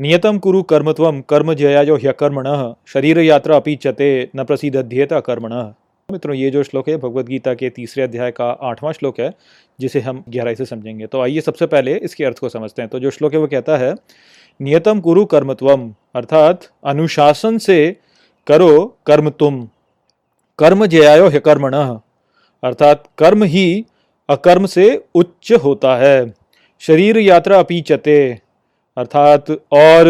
नियतम कुरु कर्मत्वम कर्म जयाजो ह्यकर्मण शरीर यात्रा अपी चते, न प्रसिद्ध प्रसिद्ध्येत अकर्मण। मित्रों, ये जो श्लोक है भगवत गीता के तीसरे अध्याय का आठवां श्लोक है, जिसे हम गहराई से समझेंगे। तो आइए सबसे पहले इसके अर्थ को समझते हैं। तो जो श्लोक है, वो कहता है नियतम कुरु कर्मत्वम अर्थात अनुशासन से करो कर्म तुम कर्म जयायो ह्यकर्मण, अर्थात कर्म ही अकर्म से उच्च होता है। शरीर यात्रा अपीचते अर्थात, और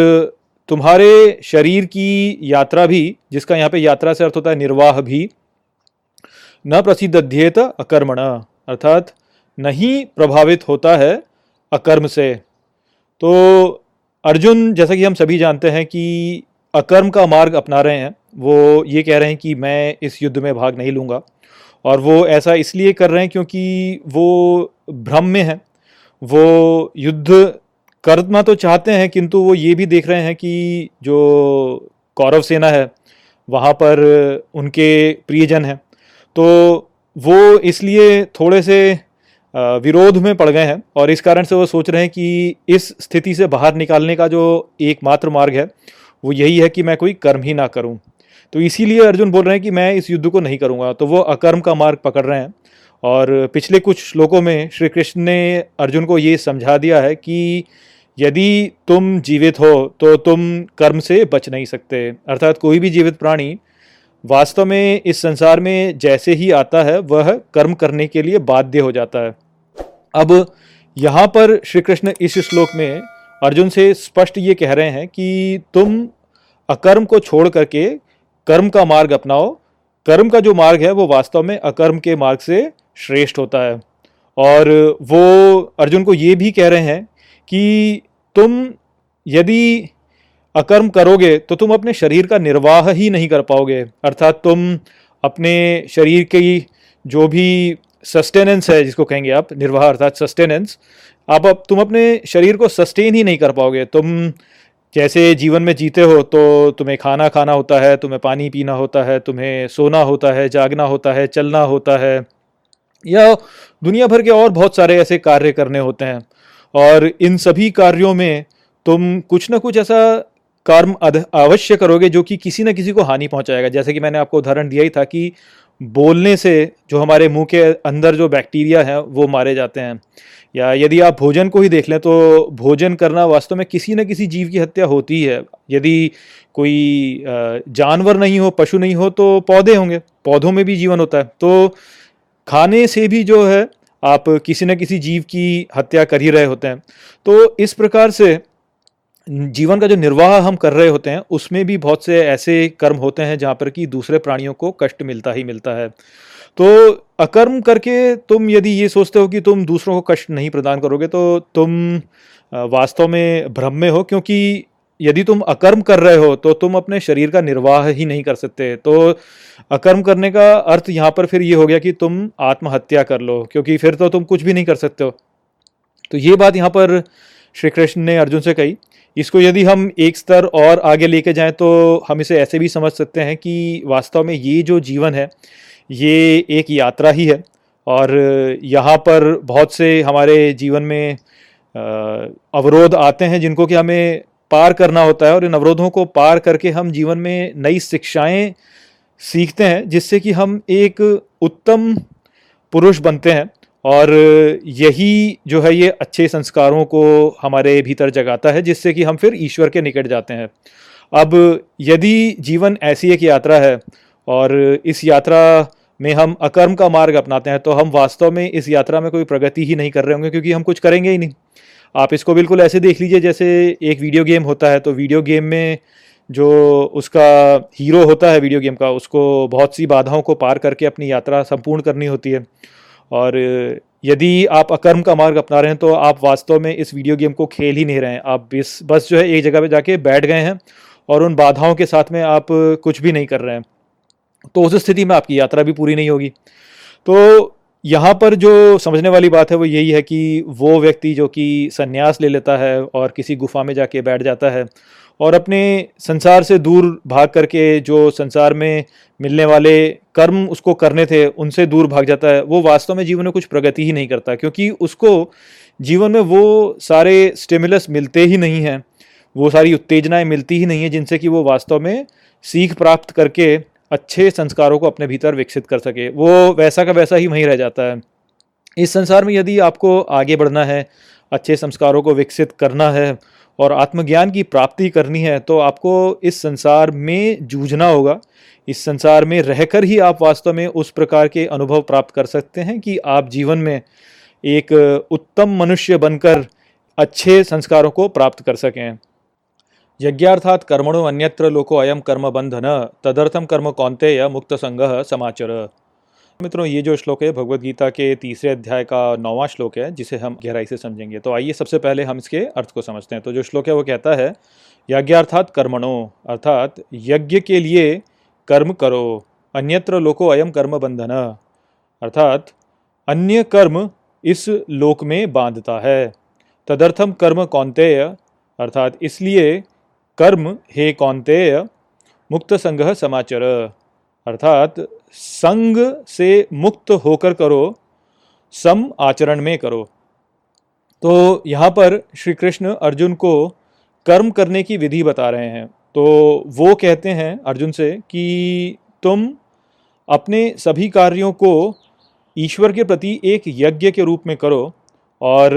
तुम्हारे शरीर की यात्रा भी, जिसका यहाँ पे यात्रा से अर्थ होता है निर्वाह भी, न प्रसिद्ध अध्येत अकर्मण। अर्थात, नहीं प्रभावित होता है अकर्म से। तो अर्जुन, जैसा कि हम सभी जानते हैं कि अकर्म का मार्ग अपना रहे हैं, वो ये कह रहे हैं कि मैं इस युद्ध में भाग नहीं लूँगा। और वो ऐसा इसलिए कर रहे हैं क्योंकि वो भ्रम में है, वो युद्ध करना तो चाहते हैं, किंतु वो ये भी देख रहे हैं कि जो कौरव सेना है, वहाँ पर उनके प्रियजन हैं। तो वो इसलिए थोड़े से विरोध में पड़ गए हैं और इस कारण से वो सोच रहे हैं कि इस स्थिति से बाहर निकालने का जो एकमात्र मार्ग है, वो यही है कि मैं कोई कर्म ही ना करूँ। तो इसीलिए अर्जुन बोल रहे हैं कि मैं इस युद्ध को नहीं करूँगा। तो वो अकर्म का मार्ग पकड़ रहे हैं और पिछले कुछ श्लोकों में श्री कृष्ण ने अर्जुन को ये समझा दिया है कि यदि तुम जीवित हो तो तुम कर्म से बच नहीं सकते। अर्थात कोई भी जीवित प्राणी वास्तव में इस संसार में जैसे ही आता है, वह कर्म करने के लिए बाध्य हो जाता है। अब यहाँ पर श्री कृष्ण इस श्लोक में अर्जुन से स्पष्ट ये कह रहे हैं कि तुम अकर्म को छोड़ करके कर्म का मार्ग अपनाओ। कर्म का जो मार्ग है, वो वास्तव में अकर्म के मार्ग से श्रेष्ठ होता है। और वो अर्जुन को ये भी कह रहे हैं कि तुम यदि अकर्म करोगे तो तुम अपने शरीर का निर्वाह ही नहीं कर पाओगे। अर्थात तुम अपने शरीर की जो भी सस्टेनेंस है, जिसको कहेंगे आप, निर्वाह अर्थात सस्टेनेंस आप अब तुम अपने शरीर को सस्टेन ही नहीं कर पाओगे। तुम जैसे जीवन में जीते हो तो तुम्हें खाना खाना होता है, तुम्हें पानी पीना होता है, तुम्हें सोना होता है, जागना होता है, चलना होता है, या दुनिया भर के और बहुत सारे ऐसे कार्य करने होते हैं। और इन सभी कार्यों में तुम कुछ ना कुछ ऐसा कर्म अवश्य करोगे जो कि किसी न किसी को हानि पहुंचाएगा। जैसे कि मैंने आपको उदाहरण दिया ही था कि बोलने से जो हमारे मुँह के अंदर जो बैक्टीरिया है, वो मारे जाते हैं। या यदि आप भोजन को ही देख लें तो भोजन करना वास्तव में किसी न किसी जीव की हत्या होती है। यदि कोई जानवर नहीं हो, पशु नहीं हो तो पौधे होंगे। पौधों में भी जीवन होता है। तो खाने से भी जो है आप किसी न किसी जीव की हत्या कर ही रहे होते हैं। तो इस प्रकार से जीवन का जो निर्वाह हम कर रहे होते हैं, उसमें भी बहुत से ऐसे कर्म होते हैं, जहाँ पर कि दूसरे प्राणियों को कष्ट मिलता ही मिलता है। तो अकर्म करके तुम यदि ये सोचते हो कि तुम दूसरों को कष्ट नहीं प्रदान करोगे तो तुम वास्तव में भ्रम में हो, क्योंकि यदि तुम अकर्म कर रहे हो तो तुम अपने शरीर का निर्वाह ही नहीं कर सकते। तो अकर्म करने का अर्थ यहाँ पर फिर ये हो गया कि तुम आत्महत्या कर लो, क्योंकि फिर तो तुम कुछ भी नहीं कर सकते हो। तो ये बात यहाँ पर श्री कृष्ण ने अर्जुन से कही। इसको यदि हम एक स्तर और आगे लेके जाएँ तो हम इसे ऐसे भी समझ सकते हैं कि वास्तव में ये जो जीवन है, ये एक यात्रा ही है। और यहाँ पर बहुत से हमारे जीवन में अवरोध आते हैं, जिनको कि हमें पार करना होता है और इन अवरोधों को पार करके हम जीवन में नई शिक्षाएँ सीखते हैं, जिससे कि हम एक उत्तम पुरुष बनते हैं। और यही जो है ये अच्छे संस्कारों को हमारे भीतर जगाता है, जिससे कि हम फिर ईश्वर के निकट जाते हैं। अब यदि जीवन ऐसी एक यात्रा है और इस यात्रा में हम अकर्म का मार्ग अपनाते हैं तो हम वास्तव में इस यात्रा में कोई प्रगति ही नहीं कर रहे होंगे, क्योंकि हम कुछ करेंगे ही नहीं। आप इसको बिल्कुल ऐसे देख लीजिए जैसे एक वीडियो गेम होता है तो वीडियो गेम में जो उसका हीरो होता है वीडियो गेम का, उसको बहुत सी बाधाओं को पार करके अपनी यात्रा संपूर्ण करनी होती है। और यदि आप अकर्म का मार्ग अपना रहे हैं तो आप वास्तव में इस वीडियो गेम को खेल ही नहीं रहे हैं। आप इस बस जो है एक जगह पे जाके बैठ गए हैं और उन बाधाओं के साथ में आप कुछ भी नहीं कर रहे हैं। तो उस स्थिति में आपकी यात्रा भी पूरी नहीं होगी। तो यहाँ पर जो समझने वाली बात है वो यही है कि वो व्यक्ति जो कि संन्यास ले लेता है और किसी गुफा में जाके बैठ जाता है और अपने संसार से दूर भाग करके जो संसार में मिलने वाले कर्म उसको करने थे, उनसे दूर भाग जाता है, वो वास्तव में जीवन में कुछ प्रगति ही नहीं करता, क्योंकि उसको जीवन में वो सारे स्टिमुलस मिलते ही नहीं हैं, वो सारी उत्तेजनाएँ मिलती ही नहीं है जिनसे कि वो वास्तव में सीख प्राप्त करके अच्छे संस्कारों को अपने भीतर विकसित कर सके। वो वैसा का वैसा ही वहीं रह जाता है। इस संसार में यदि आपको आगे बढ़ना है, अच्छे संस्कारों को विकसित करना है और आत्मज्ञान की प्राप्ति करनी है तो आपको इस संसार में जूझना होगा। इस संसार में रहकर ही आप वास्तव में उस प्रकार के अनुभव प्राप्त कर सकते हैं कि आप जीवन में एक उत्तम मनुष्य बनकर अच्छे संस्कारों को प्राप्त कर सकें। यज्ञार्थात कर्मणो अन्यत्र लोको अयम कर्म बंधन तदर्थम कर्म कौनतेय मुक्त संग समाचर। मित्रों, ये जो श्लोक है भगवत गीता के तीसरे अध्याय का नौवां श्लोक है, जिसे हम गहराई से समझेंगे। तो आइए सबसे पहले हम इसके अर्थ को समझते हैं। तो जो श्लोक है, वो कहता है, यज्ञार्थात कर्मणो अर्थात यज्ञ के लिए कर्म करो, अन्यत्र लोको अयम कर्म बंधन अर्थात, अन्य कर्म इस लोक में बांधता है तदर्थम कर्म कौनतेय अर्थात इसलिए कर्म हे कौनतेय, मुक्त संग समाचर। अर्थात, संग से मुक्त होकर करो, सम आचरण में करो। तो यहाँ पर श्री कृष्ण अर्जुन को कर्म करने की विधि बता रहे हैं। तो वो कहते हैं अर्जुन से कि तुम अपने सभी कार्यों को ईश्वर के प्रति एक यज्ञ के रूप में करो, और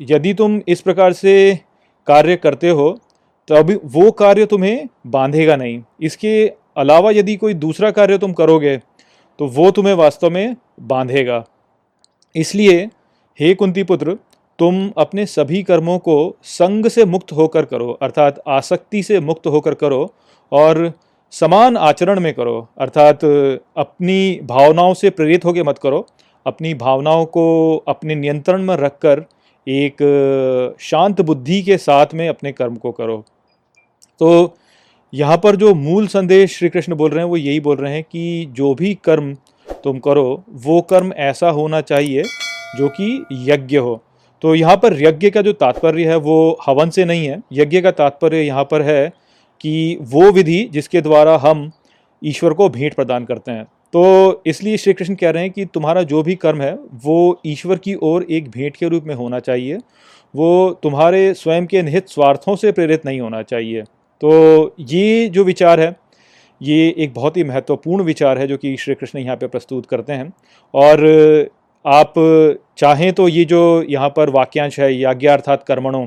यदि तुम इस प्रकार से कार्य करते हो तो अभी वो कार्य तुम्हें बांधेगा नहीं। इसके अलावा यदि कोई दूसरा कार्य तुम करोगे तो वो तुम्हें वास्तव में बांधेगा। इसलिए, हे कुंती पुत्र तुम अपने सभी कर्मों को संग से मुक्त होकर करो, अर्थात आसक्ति से मुक्त होकर करो और समान आचरण में करो, अर्थात अपनी भावनाओं से प्रेरित होकर मत करो। अपनी भावनाओं को अपने नियंत्रण में रखकर एक शांत बुद्धि के साथ में अपने कर्म को करो। तो यहाँ पर जो मूल संदेश श्री कृष्ण बोल रहे हैं, वो यही बोल रहे हैं कि जो भी कर्म तुम करो, वो कर्म ऐसा होना चाहिए जो कि यज्ञ हो। तो यहाँ पर यज्ञ का जो तात्पर्य है, वो हवन से नहीं है। यज्ञ का तात्पर्य यहाँ पर है कि वो विधि जिसके द्वारा हम ईश्वर को भेंट प्रदान करते हैं। तो इसलिए श्री कृष्ण कह रहे हैं कि तुम्हारा जो भी कर्म है, वो ईश्वर की ओर एक भेंट के रूप में होना चाहिए। वो तुम्हारे स्वयं के निहित स्वार्थों से प्रेरित नहीं होना चाहिए। तो ये जो विचार है, ये एक बहुत ही महत्वपूर्ण विचार है जो कि श्री कृष्ण यहाँ पे प्रस्तुत करते हैं। और आप चाहें तो ये जो यहाँ पर वाक्यांश है याज्ञा अर्थात कर्मणों,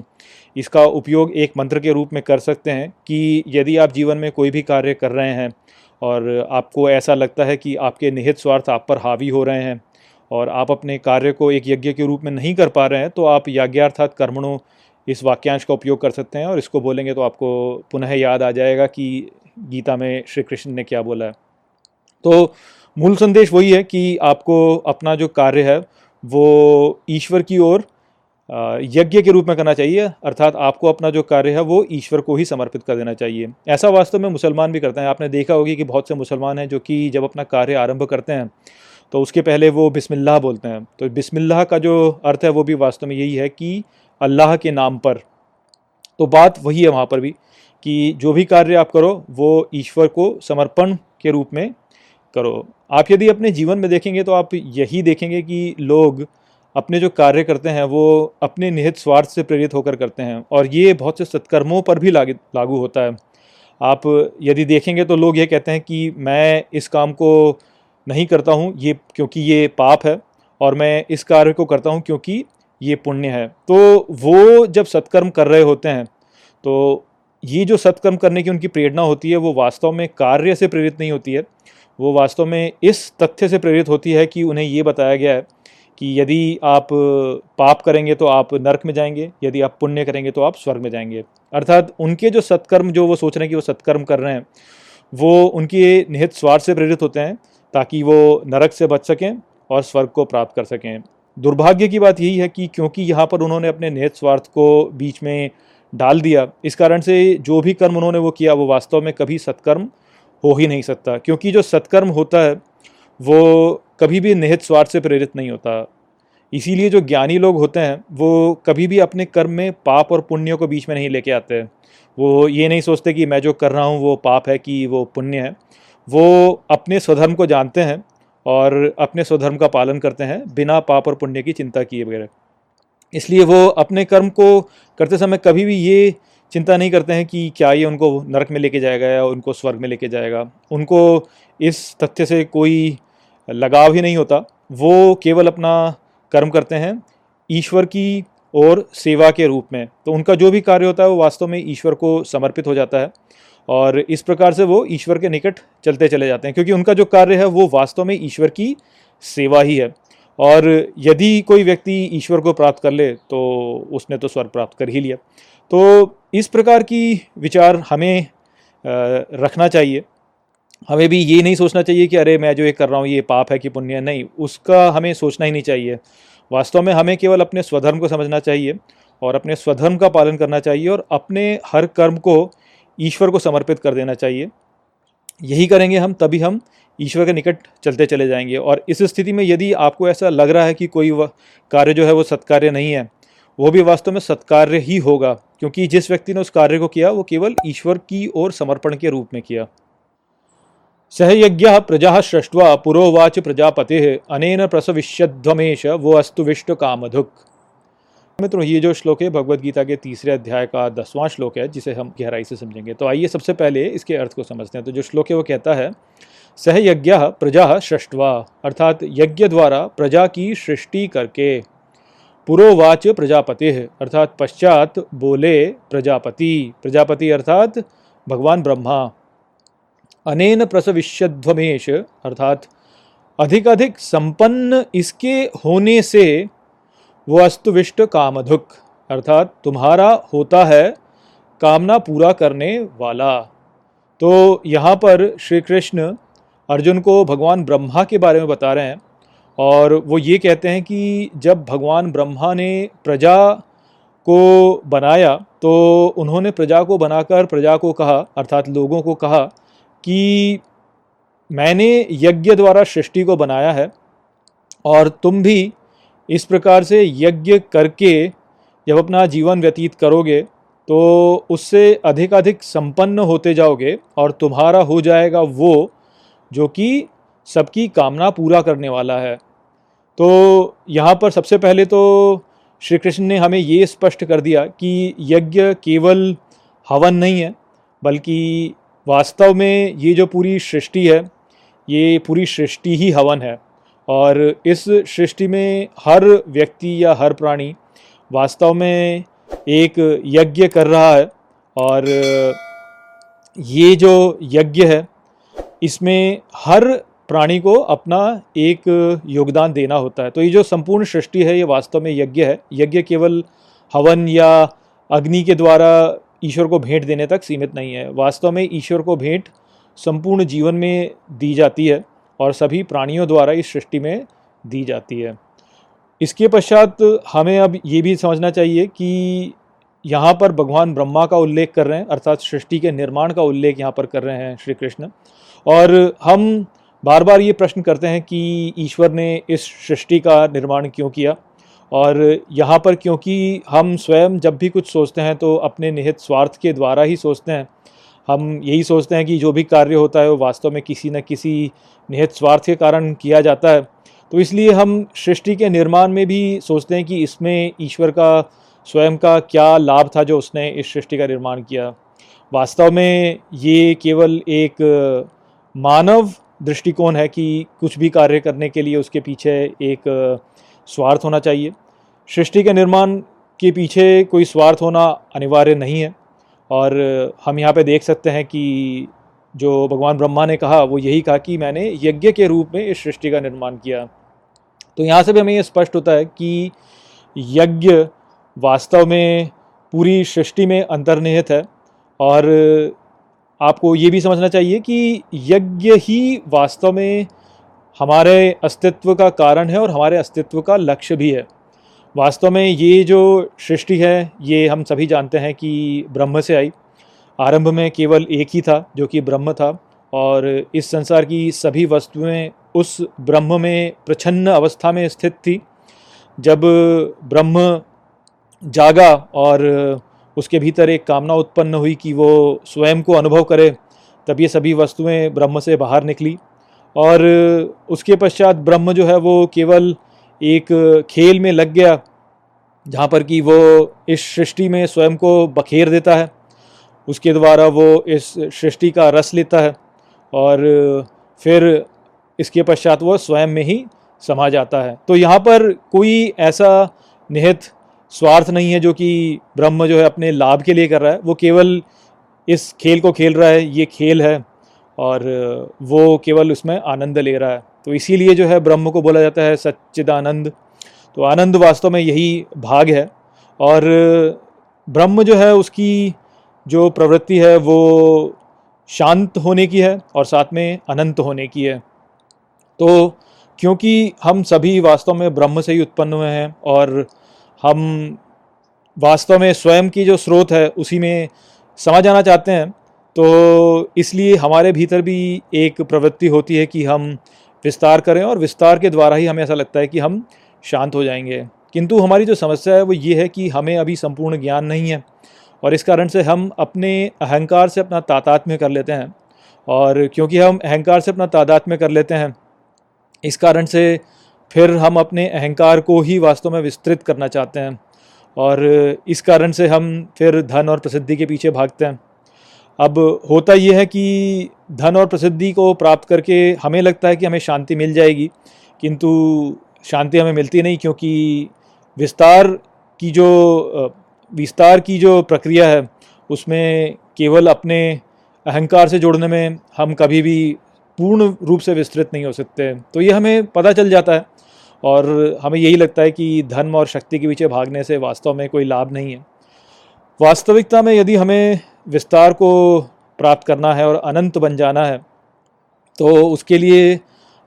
इसका उपयोग एक मंत्र के रूप में कर सकते हैं कि यदि आप जीवन में कोई भी कार्य कर रहे हैं और आपको ऐसा लगता है कि आपके निहित स्वार्थ आप पर हावी हो रहे हैं और आप अपने कार्य को एक यज्ञ के रूप में नहीं कर पा रहे हैं तो आप याज्ञार्थात कर्मणों इस वाक्यांश का उपयोग कर सकते हैं और इसको बोलेंगे तो आपको पुनः याद आ जाएगा कि गीता में श्री कृष्ण ने क्या बोला है। तो मूल संदेश वही है कि आपको अपना जो कार्य है, वो ईश्वर की ओर यज्ञ के रूप में करना चाहिए, अर्थात आपको अपना जो कार्य है, वो ईश्वर को ही समर्पित कर देना चाहिए। ऐसा वास्तव में मुसलमान भी करते हैं। आपने देखा होगी कि बहुत से मुसलमान हैं जो कि जब अपना कार्य आरंभ करते हैं तो उसके पहले वो बिस्मिल्लाह बोलते हैं। तो बिस्मिल्लाह का जो अर्थ है, वो भी वास्तव में यही है कि अल्लाह के नाम पर। तो बात वही है वहाँ पर भी कि जो भी कार्य आप करो, वो ईश्वर को समर्पण के रूप में करो। आप यदि अपने जीवन में देखेंगे तो आप यही देखेंगे कि लोग अपने जो कार्य करते हैं, वो अपने निहित स्वार्थ से प्रेरित होकर करते हैं और ये बहुत से सत्कर्मों पर भी लागू होता है। आप यदि देखेंगे तो लोग ये कहते हैं कि मैं इस काम को नहीं करता हूँ, ये क्योंकि ये पाप है और मैं इस कार्य को करता हूँ क्योंकि ये पुण्य है। तो वो जब सत्कर्म कर रहे होते हैं तो ये जो सत्कर्म करने की उनकी प्रेरणा होती है, वो वास्तव में कार्य से प्रेरित नहीं होती है। वो वास्तव में इस तथ्य से प्रेरित होती है कि उन्हें ये बताया गया है कि यदि आप पाप करेंगे तो आप नरक में जाएँगे, यदि आप पुण्य करेंगे तो आप स्वर्ग में जाएँगे। अर्थात उनके जो सत्कर्म, जो वो सोच रहे हैं कि वो सत्कर्म कर रहे हैं, वो उनके निहित स्वार्थ से प्रेरित होते हैं ताकि वो नरक से बच सकें और स्वर्ग को प्राप्त कर सकें। दुर्भाग्य की बात यही है कि क्योंकि यहाँ पर उन्होंने अपने निहित स्वार्थ को बीच में डाल दिया, इस कारण से जो भी कर्म उन्होंने वो किया, वो वास्तव में कभी सत्कर्म हो ही नहीं सकता। क्योंकि जो सत्कर्म होता है, वो कभी भी निहित स्वार्थ से प्रेरित नहीं होता। इसीलिए जो ज्ञानी लोग होते हैं, वो कभी भी अपने कर्म में पाप और पुण्य को बीच में नहीं लेके आते। वो ये नहीं सोचते कि मैं जो कर रहा हूँ, वो पाप है कि वो पुण्य है। वो अपने स्वधर्म को जानते हैं और अपने स्वधर्म का पालन करते हैं, बिना पाप और पुण्य की चिंता किए वगैरह इसलिए वो अपने कर्म को करते समय कभी भी ये चिंता नहीं करते हैं कि क्या ये उनको नरक में लेके जाएगा या उनको स्वर्ग में लेके जाएगा। उनको इस तथ्य से कोई लगाव ही नहीं होता। वो केवल अपना कर्म करते हैं ईश्वर की और सेवा के रूप में। तो उनका जो भी कार्य होता है वो वास्तव में ईश्वर को समर्पित हो जाता है। और इस प्रकार से वो ईश्वर के निकट चलते चले जाते हैं, क्योंकि उनका जो कार्य है वो वास्तव में ईश्वर की सेवा ही है। और यदि कोई व्यक्ति ईश्वर को प्राप्त कर ले तो उसने तो स्वर्ग प्राप्त कर ही लिया। तो इस प्रकार की विचार हमें रखना चाहिए। हमें भी ये नहीं सोचना चाहिए कि अरे, मैं जो ये कर रहा हूँ, ये पाप है कि पुण्य नहीं, उसका हमें सोचना ही नहीं चाहिए। वास्तव में हमें केवल अपने स्वधर्म को समझना चाहिए और अपने स्वधर्म का पालन करना चाहिए और अपने हर कर्म को ईश्वर को समर्पित कर देना चाहिए। यही करेंगे हम, तभी हम ईश्वर के निकट चलते चले जाएँगे। और इस स्थिति में यदि आपको ऐसा लग रहा है कि कोई कार्य जो है वो सत्कार्य नहीं है, वो भी वास्तव में सत्कार्य ही होगा, क्योंकि जिस व्यक्ति ने उस कार्य को किया, वो केवल ईश्वर की ओर समर्पण के रूप में किया। सहयज्ञ प्रजा सृष्ट्वा पुरोवाच प्रजापति, अनेन प्रसविष्यध्वमेश, वो अस्तु विष्ट कामधुक। मित्रों, ये जो श्लोक है भगवत गीता के तीसरे अध्याय का दसवां श्लोक है, जिसे हम गहराई से समझेंगे। तो आइए सबसे पहले इसके अर्थ को समझते हैं। तो जो श्लोक है, वो कहता है सहयज्ञ प्रजा सृष्टवा अर्थात यज्ञ द्वारा प्रजा की सृष्टि करके। पुरोवाच प्रजापति, अर्थात पश्चात बोले प्रजापति। प्रजापति अर्थात भगवान ब्रह्मा। अनेन प्रसविष्यध्वमेश, अर्थात अधिक अधिक संपन्न इसके होने से वो अस्तुविष्ट कामधुक। अर्थात तुम्हारा होता है कामना पूरा करने वाला। तो यहाँ पर श्री कृष्ण अर्जुन को भगवान ब्रह्मा के बारे में बता रहे हैं और वो ये कहते हैं कि जब भगवान ब्रह्मा ने प्रजा को बनाया तो उन्होंने प्रजा को बनाकर प्रजा को कहा, अर्थात लोगों को कहा कि मैंने यज्ञ द्वारा सृष्टि को बनाया है और तुम भी इस प्रकार से यज्ञ करके जब अपना जीवन व्यतीत करोगे तो उससे अधिक अधिक संपन्न होते जाओगे और तुम्हारा हो जाएगा वो जो कि सबकी कामना पूरा करने वाला है। तो यहाँ पर सबसे पहले तो श्री कृष्ण ने हमें ये स्पष्ट कर दिया कि यज्ञ केवल हवन नहीं है, बल्कि वास्तव में ये जो पूरी सृष्टि है, ये पूरी सृष्टि ही हवन है। और इस सृष्टि में हर व्यक्ति या हर प्राणी वास्तव में एक यज्ञ कर रहा है और ये जो यज्ञ है, इसमें हर प्राणी को अपना एक योगदान देना होता है। तो ये जो संपूर्ण सृष्टि है, ये वास्तव में यज्ञ है। यज्ञ केवल हवन या अग्नि के द्वारा ईश्वर को भेंट देने तक सीमित नहीं है। वास्तव में ईश्वर को भेंट संपूर्ण जीवन में दी जाती है। और सभी प्राणियों द्वारा इस सृष्टि में दी जाती है। इसके पश्चात हमें अब ये भी समझना चाहिए कि यहाँ पर भगवान ब्रह्मा का उल्लेख कर रहे हैं, अर्थात सृष्टि के निर्माण का उल्लेख यहाँ पर कर रहे हैं श्री कृष्ण। और हम बार बार ये प्रश्न करते हैं कि ईश्वर ने इस सृष्टि का निर्माण क्यों किया? और यहाँ पर क्योंकि हम स्वयं जब भी कुछ सोचते हैं तो अपने निहित स्वार्थ के द्वारा ही सोचते हैं। हम यही सोचते हैं कि जो भी कार्य होता है वो वास्तव में किसी न किसी निहित स्वार्थ के कारण किया जाता है। तो इसलिए हम सृष्टि के निर्माण में भी सोचते हैं कि इसमें ईश्वर का, स्वयं का क्या लाभ था जो उसने इस सृष्टि का निर्माण किया। वास्तव में ये केवल एक मानव दृष्टिकोण है कि कुछ भी कार्य करने के लिए उसके पीछे एक स्वार्थ होना चाहिए। सृष्टि के निर्माण के पीछे कोई स्वार्थ होना अनिवार्य नहीं है। और हम यहाँ पे देख सकते हैं कि जो भगवान ब्रह्मा ने कहा, वो यही कहा कि मैंने यज्ञ के रूप में इस सृष्टि का निर्माण किया। तो यहाँ से भी हमें ये स्पष्ट होता है कि यज्ञ वास्तव में पूरी सृष्टि में अंतर्निहित है और आपको ये भी समझना चाहिए कि यज्ञ ही वास्तव में हमारे अस्तित्व का कारण है और हमारे अस्तित्व का लक्ष्य भी है। वास्तव में ये जो सृष्टि है, ये हम सभी जानते हैं कि ब्रह्म से आई। आरंभ में केवल एक ही था, जो कि ब्रह्म था, और इस संसार की सभी वस्तुएँ उस ब्रह्म में प्रछन्न अवस्था में स्थित थी। जब ब्रह्म जागा और उसके भीतर एक कामना उत्पन्न हुई कि वो स्वयं को अनुभव करे, तब ये सभी वस्तुएँ ब्रह्म से बाहर निकली। और उसके पश्चात ब्रह्म जो है, वो केवल एक खेल में लग गया, जहाँ पर कि वो इस सृष्टि में स्वयं को बखेर देता है। उसके द्वारा वो इस सृष्टि का रस लेता है और फिर इसके पश्चात वो स्वयं में ही समा जाता है। तो यहाँ पर कोई ऐसा निहित स्वार्थ नहीं है जो कि ब्रह्म जो है अपने लाभ के लिए कर रहा है। वो केवल इस खेल को खेल रहा है, ये खेल है और वो केवल उसमें आनंद ले रहा है। तो इसीलिए जो है ब्रह्म को बोला जाता है सच्चिदानंद। तो आनंद वास्तव में यही भाग है। और ब्रह्म जो है उसकी जो प्रवृत्ति है वो शांत होने की है और साथ में अनंत होने की है। तो क्योंकि हम सभी वास्तव में ब्रह्म से ही उत्पन्न हुए हैं और हम वास्तव में स्वयं की जो स्रोत है उसी में समा जाना चाहते हैं तो इसलिए हमारे भीतर भी एक प्रवृत्ति होती है कि हम विस्तार करें और विस्तार के द्वारा ही हमें ऐसा लगता है कि हम शांत हो जाएँगे। किंतु हमारी जो समस्या है वो ये है कि हमें अभी संपूर्ण ज्ञान नहीं है और इस कारण से हम अपने अहंकार से अपना तादात्म्य कर लेते हैं और क्योंकि हम अहंकार से अपना तादात्म्य कर लेते हैं, इस कारण से फिर हम अपने अहंकार को ही वास्तव में विस्तृत करना चाहते हैं और इस कारण से हम फिर धन और प्रसिद्धि के पीछे भागते हैं। अब होता यह है कि धन और प्रसिद्धि को प्राप्त करके हमें लगता है कि हमें शांति मिल जाएगी, किंतु शांति हमें मिलती नहीं क्योंकि विस्तार की जो विस्तार की जो प्रक्रिया है, उसमें केवल अपने अहंकार से जोड़ने में हम कभी भी पूर्ण रूप से विस्तृत नहीं हो सकते तो ये हमें पता चल जाता है और हमें यही लगता है कि धर्म और शक्ति के पीछे भागने से वास्तव में कोई लाभ नहीं है। वास्तविकता में यदि हमें विस्तार को प्राप्त करना है और अनंत बन जाना है तो उसके लिए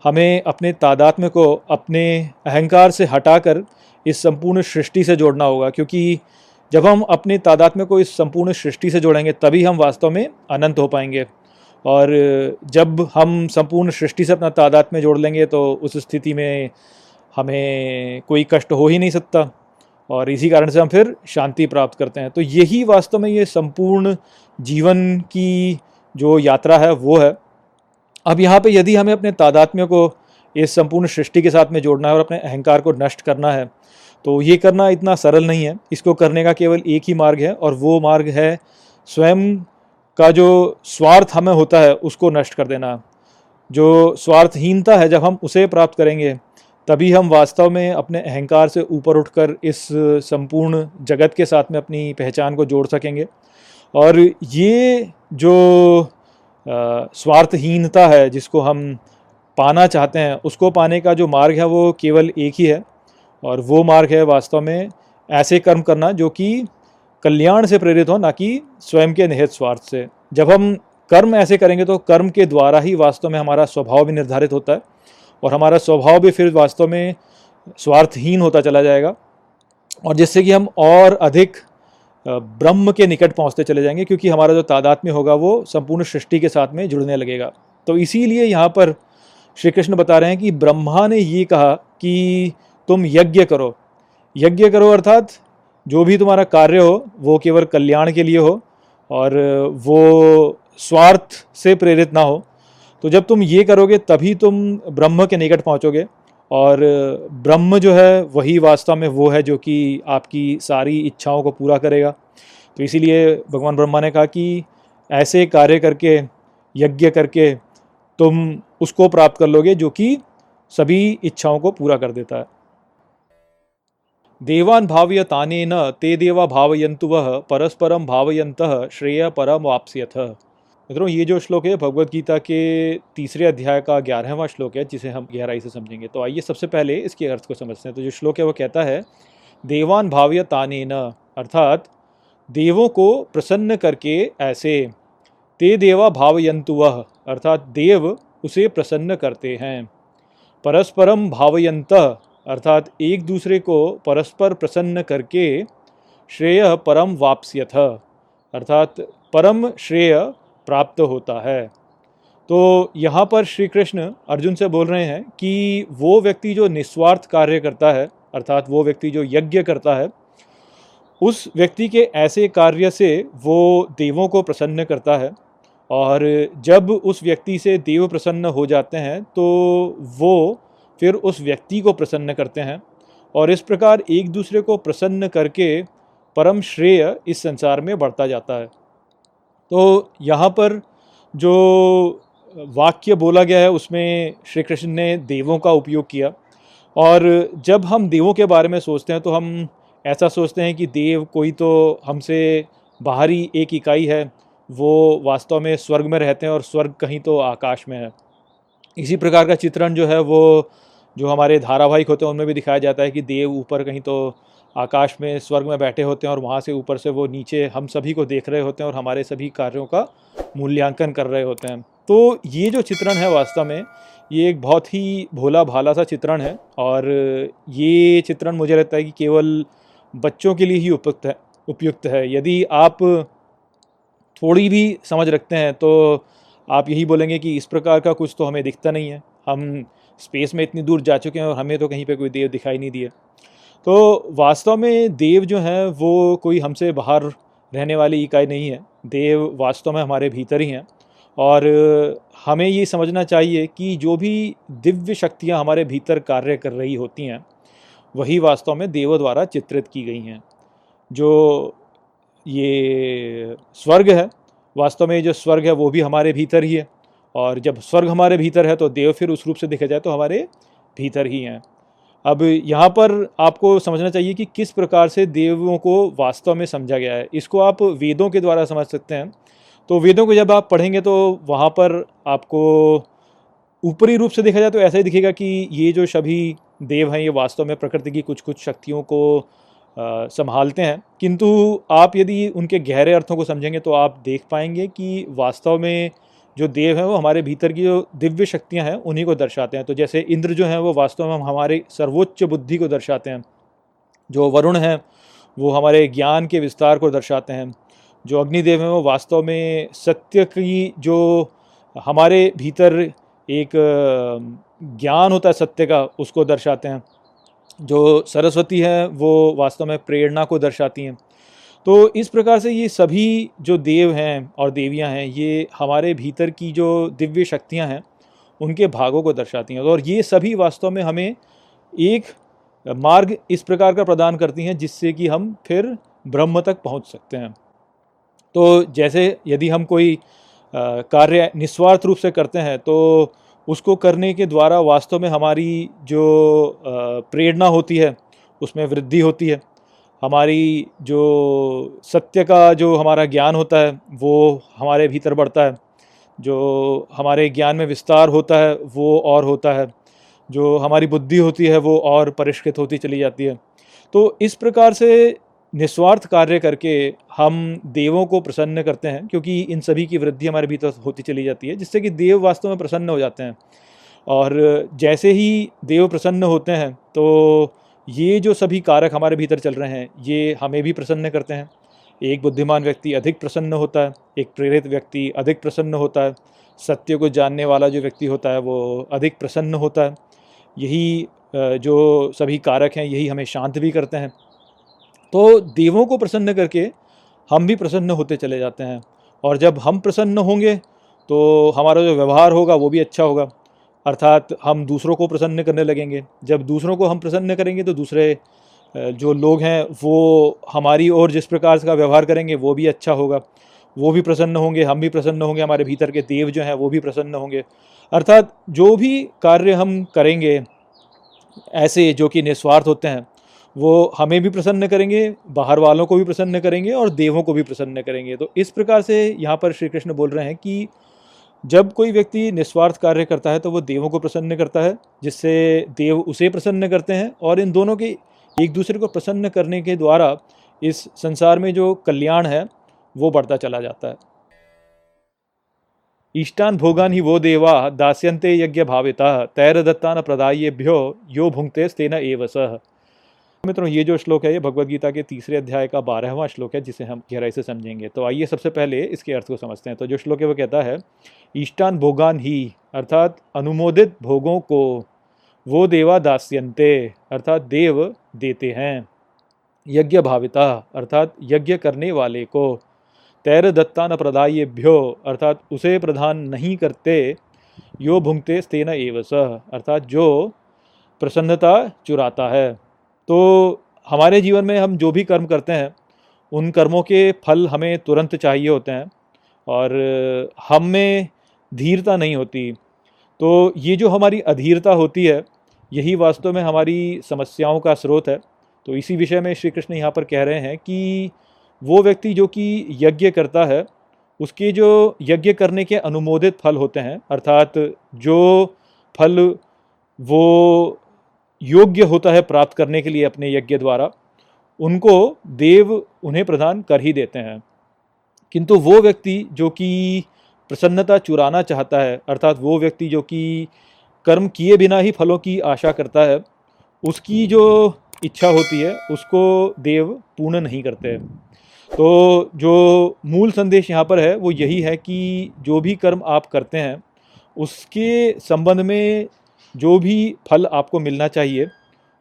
हमें अपने तादात्म्य को अपने अहंकार से हटाकर इस संपूर्ण सृष्टि से जोड़ना होगा, क्योंकि जब हम अपने तादात्म्य को इस संपूर्ण सृष्टि से जोड़ेंगे, तभी हम वास्तव में अनंत हो पाएँगे। और जब हम संपूर्ण सृष्टि से अपना तादात्म्य जोड़ लेंगे तो उस स्थिति में हमें कोई कष्ट हो ही नहीं सकता। और इसी कारण से हम फिर शांति प्राप्त करते हैं। तो यही वास्तव में ये संपूर्ण जीवन की जो यात्रा है, वो है। अब यहाँ पे यदि हमें अपने तादात्म्य को इस संपूर्ण सृष्टि के साथ में जोड़ना है और अपने अहंकार को नष्ट करना है तो ये करना इतना सरल नहीं है। इसको करने का केवल एक ही मार्ग है और वो मार्ग है स्वयं का जो स्वार्थ हमें होता है, उसको नष्ट कर देना। जो स्वार्थहीनता है, जब हम उसे प्राप्त करेंगे तभी हम वास्तव में अपने अहंकार से ऊपर उठकर इस संपूर्ण जगत के साथ में अपनी पहचान को जोड़ सकेंगे। और ये जो स्वार्थहीनता है जिसको हम पाना चाहते हैं, उसको पाने का जो मार्ग है वो केवल एक ही है। और वो मार्ग है वास्तव में ऐसे कर्म करना जो कि कल्याण से प्रेरित हो, ना कि स्वयं के निहित स्वार्थ से। जब हम कर्म ऐसे करेंगे तो कर्म के द्वारा ही वास्तव में हमारा स्वभाव भी निर्धारित होता है। और हमारा स्वभाव भी फिर वास्तव में स्वार्थहीन होता चला जाएगा और जिससे कि हम और अधिक ब्रह्म के निकट पहुँचते चले जाएँगे क्योंकि हमारा जो तादात्म्य होगा वो संपूर्ण सृष्टि के साथ में जुड़ने लगेगा। तो इसीलिए यहाँ पर श्री कृष्ण बता रहे हैं कि ब्रह्मा ने ये कहा कि तुम यज्ञ करो। यज्ञ करो अर्थात जो भी तुम्हारा कार्य हो, वो केवल कल्याण के लिए हो और वो स्वार्थ से प्रेरित ना हो। तो जब तुम ये करोगे, तभी तुम ब्रह्म के निकट पहुँचोगे। और, ब्रह्म जो है, वही वास्तव में वो है जो कि आपकी सारी इच्छाओं को पूरा करेगा। तो इसीलिए भगवान ब्रह्मा ने कहा कि ऐसे कार्य करके, यज्ञ करके, तुम उसको प्राप्त कर लोगे जो कि सभी इच्छाओं को पूरा कर देता है। देवान भावयताने न ते देवा भावयंतु वह परस्परम भावयंत श्रेय परम वापस्यथ मित्रों, ये जो श्लोक है भगवत गीता के तीसरे अध्याय का ग्यारहवा श्लोक है, जिसे हम गहराई से समझेंगे। तो आइए सबसे पहले इसके अर्थ को समझते हैं। तो जो श्लोक है, वो कहता है, देवान भाव्य ताने न अर्थात, देवों को प्रसन्न करके ऐसे, ते देवा भावयंतु वह अर्थात, देव उसे प्रसन्न करते हैं। परस्परम भावयंत अर्थात, एक दूसरे को परस्पर प्रसन्न करके श्रेय परम वापस्यथ अर्थात परम श्रेय प्राप्त होता है। तो यहाँ पर श्री कृष्ण अर्जुन से बोल रहे हैं कि वो व्यक्ति जो निस्वार्थ कार्य करता है, अर्थात वो व्यक्ति जो यज्ञ करता है, उस व्यक्ति के ऐसे कार्य से वो देवों को प्रसन्न करता है और जब उस व्यक्ति से देव प्रसन्न हो जाते हैं तो वो फिर उस व्यक्ति को प्रसन्न करते हैं और इस प्रकार एक दूसरे को प्रसन्न करके परम श्रेय इस संसार में बढ़ता जाता है। तो यहाँ पर जो वाक्य बोला गया है, उसमें श्री कृष्ण ने देवों का उपयोग किया। और जब हम देवों के बारे में सोचते हैं तो हम ऐसा सोचते हैं कि देव कोई तो हमसे बाहरी एक इकाई है, वो वास्तव में स्वर्ग में रहते हैं और स्वर्ग कहीं तो आकाश में है। इसी प्रकार का चित्रण जो है, वो जो हमारे धारावाहिक होते हैं, उनमें भी दिखाया जाता है कि देव ऊपर कहीं तो आकाश में स्वर्ग में बैठे होते हैं और वहाँ से ऊपर से वो नीचे हम सभी को देख रहे होते हैं और हमारे सभी कार्यों का मूल्यांकन कर रहे होते हैं। तो ये जो चित्रण है वास्तव में, ये एक बहुत ही भोला भाला सा चित्रण है और ये चित्रण मुझे लगता है कि केवल बच्चों के लिए ही उपयुक्त है उपयुक्त है। यदि आप थोड़ी भी समझ रखते हैं तो आप यही बोलेंगे कि इस प्रकार का कुछ तो हमें दिखता नहीं है। हम स्पेस में इतनी दूर जा चुके हैं और हमें तो कहीं पे कोई देव दिखाई नहीं दिए तो वास्तव में देव जो हैं, वो कोई हमसे बाहर रहने वाली इकाई नहीं है। देव वास्तव में हमारे भीतर ही हैं। और हमें ये समझना चाहिए कि जो भी दिव्य शक्तियाँ हमारे भीतर कार्य कर रही होती हैं, वही वास्तव में देवों द्वारा चित्रित की गई हैं। जो ये स्वर्ग है, वास्तव में जो स्वर्ग है, वो भी हमारे भीतर ही है। और जब स्वर्ग हमारे भीतर है तो देव फिर उस रूप से देखा जाए तो हमारे भीतर ही हैं। अब यहाँ पर आपको समझना चाहिए कि किस प्रकार से देवों को वास्तव में समझा गया है। इसको आप वेदों के द्वारा समझ सकते हैं। तो वेदों को जब आप पढ़ेंगे तो वहाँ पर आपको ऊपरी रूप से देखा जाए तो ऐसा ही दिखेगा कि ये जो सभी देव हैं ये वास्तव में प्रकृति की कुछ कुछ शक्तियों को आ, संभालते हैं। किंतु आप यदि उनके गहरे अर्थों को समझेंगे तो आप देख पाएँगे कि वास्तव में जो देव हैं वो हमारे भीतर की जो दिव्य शक्तियाँ हैं, उन्हीं को दर्शाते हैं। तो जैसे इंद्र जो हैं, वो वास्तव में हमारे सर्वोच्च बुद्धि को दर्शाते हैं। जो वरुण हैं, वो हमारे ज्ञान के विस्तार को दर्शाते हैं। जो अग्निदेव हैं, वो वास्तव में सत्य की जो हमारे भीतर एक ज्ञान होता है, सत्य का, उसको दर्शाते हैं। जो सरस्वती हैं, वो वास्तव में प्रेरणा को दर्शाती हैं। तो इस प्रकार से ये सभी जो देव हैं और देवियाँ हैं, ये हमारे भीतर की जो दिव्य शक्तियाँ हैं, उनके भागों को दर्शाती हैं। और ये सभी वास्तव में हमें एक मार्ग इस प्रकार का प्रदान करती हैं, जिससे कि हम फिर ब्रह्म तक पहुँच सकते हैं। तो जैसे यदि हम कोई कार्य निस्वार्थ रूप से करते हैं तो उसको करने के द्वारा वास्तव में हमारी जो प्रेरणा होती है, उसमें वृद्धि होती है। हमारी जो सत्य का जो हमारा ज्ञान होता है, वो हमारे भीतर बढ़ता है। जो हमारे ज्ञान में विस्तार होता है, वो और होता है। जो हमारी बुद्धि होती है, वो और परिष्कृत होती चली जाती है। तो इस प्रकार से निस्वार्थ कार्य करके हम देवों को प्रसन्न करते हैं, क्योंकि इन सभी की वृद्धि हमारे भीतर होती चली जाती है, जिससे कि देव वास्तव में प्रसन्न हो जाते हैं। और जैसे ही देव प्रसन्न होते हैं तो ये जो सभी कारक हमारे भीतर चल रहे हैं, ये हमें भी प्रसन्न करते हैं। एक बुद्धिमान व्यक्ति अधिक प्रसन्न होता है, एक प्रेरित व्यक्ति अधिक प्रसन्न होता है, सत्य को जानने वाला जो व्यक्ति होता है वो अधिक प्रसन्न होता है। यही जो सभी कारक हैं, यही हमें शांत भी करते हैं। तो देवों को प्रसन्न करके हम भी प्रसन्न होते चले जाते हैं। और जब हम प्रसन्न होंगे तो हमारा जो व्यवहार होगा, वो भी अच्छा होगा। अर्थात हम दूसरों को प्रसन्न करने लगेंगे। जब दूसरों को हम प्रसन्न करेंगे तो दूसरे जो लोग हैं, वो हमारी और जिस प्रकार का व्यवहार करेंगे, वो भी अच्छा होगा। वो भी प्रसन्न होंगे, हम भी प्रसन्न होंगे, हमारे भीतर के देव जो हैं, वो भी प्रसन्न होंगे। अर्थात जो भी कार्य हम करेंगे, ऐसे जो कि निस्वार्थ होते हैं, वो हमें भी प्रसन्न करेंगे, बाहर वालों को भी प्रसन्न करेंगे और देवों को भी प्रसन्न करेंगे। तो इस प्रकार से यहाँ पर श्री कृष्ण बोल रहे हैं कि जब कोई व्यक्ति निस्वार्थ कार्य करता है तो वो देवों को प्रसन्न करता है, जिससे देव उसे प्रसन्न करते हैं और इन दोनों के एक दूसरे को प्रसन्न करने के द्वारा इस संसार में जो कल्याण है, वो बढ़ता चला जाता है। इष्टान भोगान ही वो देवा दास्यंते यज्ञ भाविता तैर दत्तान प्रदायेभ्यो यो भुंगते स्तेन एव सह मित्रों, ये जो श्लोक है, ये भगवत गीता के तीसरे अध्याय का बारहवां श्लोक है, जिसे हम गहराई से समझेंगे। तो आइए सबसे पहले इसके अर्थ को समझते हैं। तो जो श्लोक है, वो कहता है, ईष्टान भोगान ही अर्थात अनुमोदित भोगों को, वो देवा दास्यंते अर्थात देव देते हैं। यज्ञ भाविता, अर्थात यज्ञ करने वाले को, तैर दत्ता न प्रदायेभ्यो अर्थात उसे प्रदान नहीं करते, यो भुंगते स्तेन एवस अर्थात जो प्रसन्नता चुराता है। तो हमारे जीवन में हम जो भी कर्म करते हैं, उन कर्मों के फल हमें तुरंत चाहिए होते हैं और हम में धीरता नहीं होती। तो ये जो हमारी अधीरता होती है, यही वास्तव में हमारी समस्याओं का स्रोत है। तो इसी विषय में श्री कृष्ण यहाँ पर कह रहे हैं कि वो व्यक्ति जो कि यज्ञ करता है, उसके जो यज्ञ करने के अनुमोदित फल होते हैं, अर्थात जो फल वो योग्य होता है प्राप्त करने के लिए अपने यज्ञ द्वारा, उनको देव उन्हें प्रदान कर ही देते हैं। किंतु वो व्यक्ति जो कि प्रसन्नता चुराना चाहता है, अर्थात वो व्यक्ति जो कि कर्म किए बिना ही फलों की आशा करता है, उसकी जो इच्छा होती है, उसको देव पूर्ण नहीं करते। तो जो मूल संदेश यहाँ पर है, वो यही है कि जो भी कर्म आप करते हैं, उसके संबंध में जो भी फल आपको मिलना चाहिए,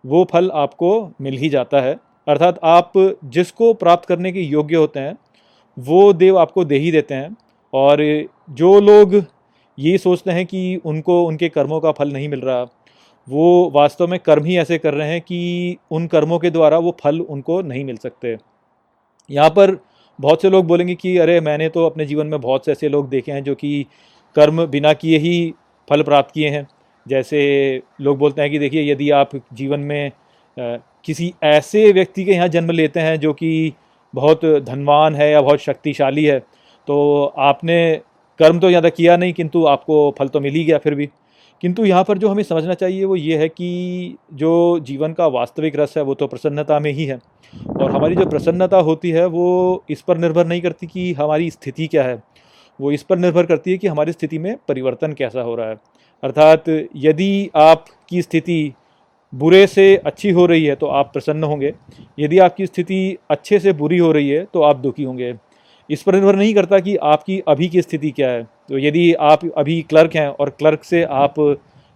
वो फल आपको मिल ही जाता है। अर्थात आप जिसको प्राप्त करने के योग्य होते हैं, वो देव आपको दे ही देते हैं। और जो लोग ये सोचते हैं कि उनको, उनके कर्मों का फल नहीं मिल रहा, वो वास्तव में कर्म ही ऐसे कर रहे हैं कि उन कर्मों के द्वारा वो फल उनको नहीं मिल सकते। यहाँ पर बहुत से लोग बोलेंगे कि, अरे, मैंने तो अपने जीवन में बहुत से ऐसे लोग देखे हैं जो कि कर्म बिना किए ही फल प्राप्त किए हैं। जैसे लोग बोलते हैं कि देखिए, यदि आप जीवन में किसी ऐसे व्यक्ति के यहाँ जन्म लेते हैं जो कि बहुत धनवान है या बहुत शक्तिशाली है तो आपने कर्म तो ज़्यादा किया नहीं, किंतु आपको फल तो मिल ही गया फिर भी। किंतु यहाँ पर जो हमें समझना चाहिए वो ये है कि जो जीवन का वास्तविक रस है वो तो प्रसन्नता में ही है और हमारी जो प्रसन्नता होती है वो इस पर निर्भर नहीं करती कि हमारी स्थिति क्या है। वो इस पर निर्भर करती है कि हमारी स्थिति में परिवर्तन कैसा हो रहा है। अर्थात यदि आपकी स्थिति बुरे से अच्छी हो रही है तो आप प्रसन्न होंगे। यदि आपकी स्थिति अच्छे से बुरी हो रही है तो आप दुखी होंगे। इस पर निर्भर नहीं करता कि आपकी अभी की स्थिति क्या है। तो यदि आप अभी क्लर्क हैं और क्लर्क से आप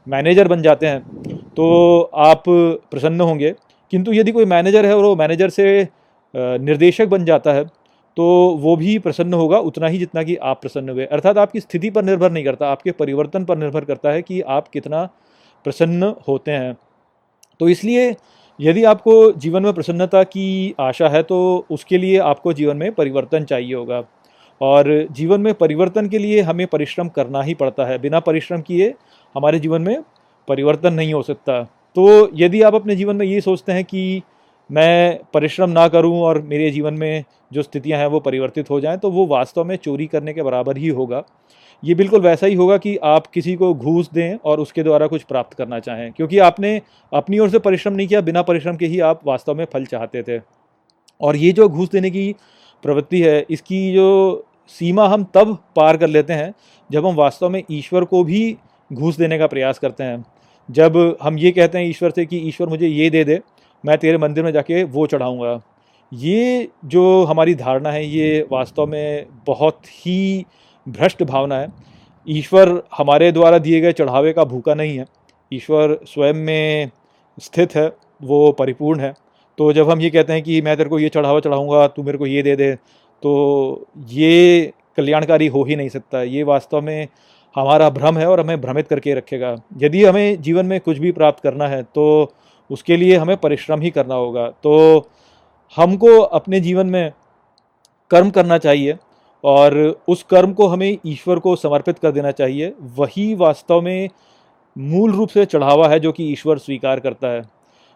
मैनेजर बन जाते हैं तो आप प्रसन्न होंगे। किंतु यदि कोई मैनेजर है और वो मैनेजर से निर्देशक बन जाता है तो वो भी प्रसन्न होगा उतना ही जितना कि आप प्रसन्न हुए। अर्थात आपकी स्थिति पर निर्भर नहीं करता, आपके परिवर्तन पर निर्भर करता है कि आप कितना प्रसन्न होते हैं। तो इसलिए यदि आपको जीवन में प्रसन्नता की आशा है तो उसके लिए आपको जीवन में परिवर्तन चाहिए होगा। और जीवन में परिवर्तन के लिए हमें परिश्रम करना ही पड़ता है। बिना परिश्रम किए हमारे जीवन में परिवर्तन नहीं हो सकता। तो यदि आप अपने जीवन में ये सोचते हैं कि मैं परिश्रम ना करूँ और मेरे जीवन में जो स्थितियाँ हैं वो परिवर्तित हो जाएँ तो वो वास्तव में चोरी करने के बराबर ही होगा। ये बिल्कुल वैसा ही होगा कि आप किसी को घूस दें और उसके द्वारा कुछ प्राप्त करना चाहें, क्योंकि आपने अपनी ओर से परिश्रम नहीं किया, बिना परिश्रम के ही आप वास्तव में फल चाहते थे। और ये जो घूस देने की प्रवृत्ति है, इसकी जो सीमा हम तब पार कर लेते हैं, जब हम वास्तव में ईश्वर को भी घूस देने का प्रयास करते हैं। जब हम ये कहते हैं ईश्वर से कि ईश्वर मुझे ये दे दे मैं तेरे मंदिर में जाके वो चढ़ाऊँगा। ये जो हमारी धारणा है, ये वास्तव में बहुत ही भ्रष्ट भावना है। ईश्वर हमारे द्वारा दिए गए चढ़ावे का भूखा नहीं है। ईश्वर स्वयं में स्थित है, वो परिपूर्ण है। तो जब हम ये कहते हैं कि मैं तेरे को ये चढ़ावा चढ़ाऊँगा, तू मेरे को ये दे दे तो ये कल्याणकारी हो ही नहीं सकता। ये वास्तव में हमारा भ्रम है और हमें भ्रमित करके रखेगा। यदि हमें जीवन में कुछ भी प्राप्त करना है तो उसके लिए हमें परिश्रम ही करना होगा। तो हमको अपने जीवन में कर्म करना चाहिए और उस कर्म को हमें ईश्वर को समर्पित कर देना चाहिए। वही वास्तव में मूल रूप से चढ़ावा है जो कि ईश्वर स्वीकार करता है।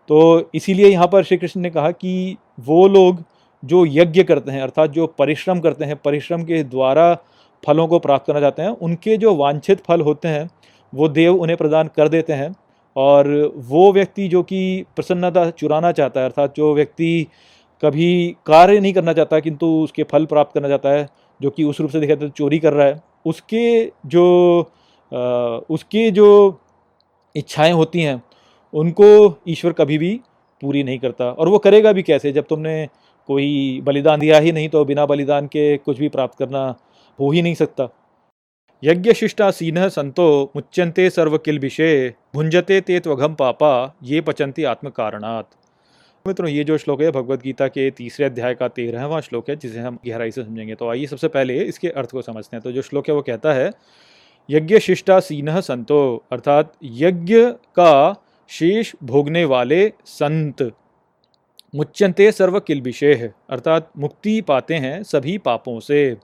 तो इसीलिए यहाँ पर श्री कृष्ण ने कहा कि वो लोग जो यज्ञ करते हैं, अर्थात जो परिश्रम करते हैं, परिश्रम के द्वारा फलों को प्राप्त करना चाहते हैं, उनके जो वांछित फल होते हैं, वो देव उन्हें प्रदान कर देते हैं। और वो व्यक्ति जो कि प्रसन्नता चुराना चाहता है अर्थात जो व्यक्ति कभी कार्य नहीं करना चाहता किंतु उसके फल प्राप्त करना चाहता है जो कि उस रूप से देखा तो चोरी कर रहा है उसके जो आ, उसके जो इच्छाएँ होती हैं उनको ईश्वर कभी भी पूरी नहीं करता। और वो करेगा भी कैसे? जब तुमने कोई बलिदान दिया ही नहीं तो बिना बलिदान के कुछ भी प्राप्त करना हो ही नहीं सकता। यज्ञ सीन संतो मुच्यंते सर्व किल विषय भुंजते ते त्वघम पापा, ये पचंती आत्म कारणात मित्रों, ये जो श्लोक है भगवत गीता के तीसरे अध्याय का तेरहवां श्लोक है, जिसे हम गहराई से समझेंगे। तो आइए सबसे पहले इसके अर्थ को समझते हैं। तो जो श्लोक है, वो कहता है यज्ञ शिष्टा सीन संतो अर्थात यज्ञ का शेष भोगने वाले संत मुच्यंते सर्व किल विषय अर्थात मुक्ति पाते हैं सभी पापों से।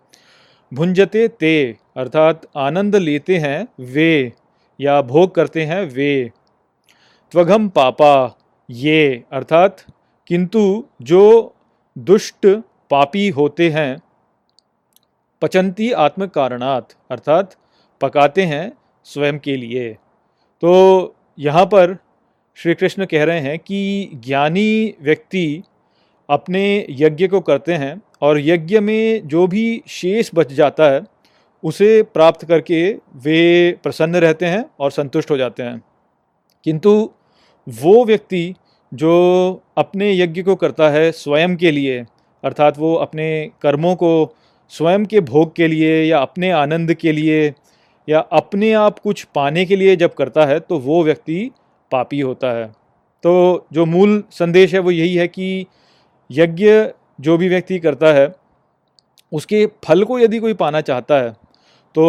भुंजते ते, अर्थात आनंद लेते हैं वे, या भोग करते हैं वे। त्वघम पापा, ये, अर्थात, किंतु जो दुष्ट पापी होते हैं, पचंती आत्म कारणात अर्थात पकाते हैं स्वयं के लिए। तो यहाँ पर श्री कृष्ण कह रहे हैं कि ज्ञानी व्यक्ति अपने यज्ञ को करते हैं और यज्ञ में जो भी शेष बच जाता है, उसे प्राप्त करके वे प्रसन्न रहते हैं और संतुष्ट हो जाते हैं। किंतु वो व्यक्ति जो अपने यज्ञ को करता है स्वयं के लिए, अर्थात वो अपने कर्मों को स्वयं के भोग के लिए या अपने आनंद के लिए या अपने आप कुछ पाने के लिए जब करता है तो वो व्यक्ति पापी होता है। तो जो मूल संदेश है वो यही है कि यज्ञ जो भी व्यक्ति करता है, उसके फल को यदि कोई पाना चाहता है तो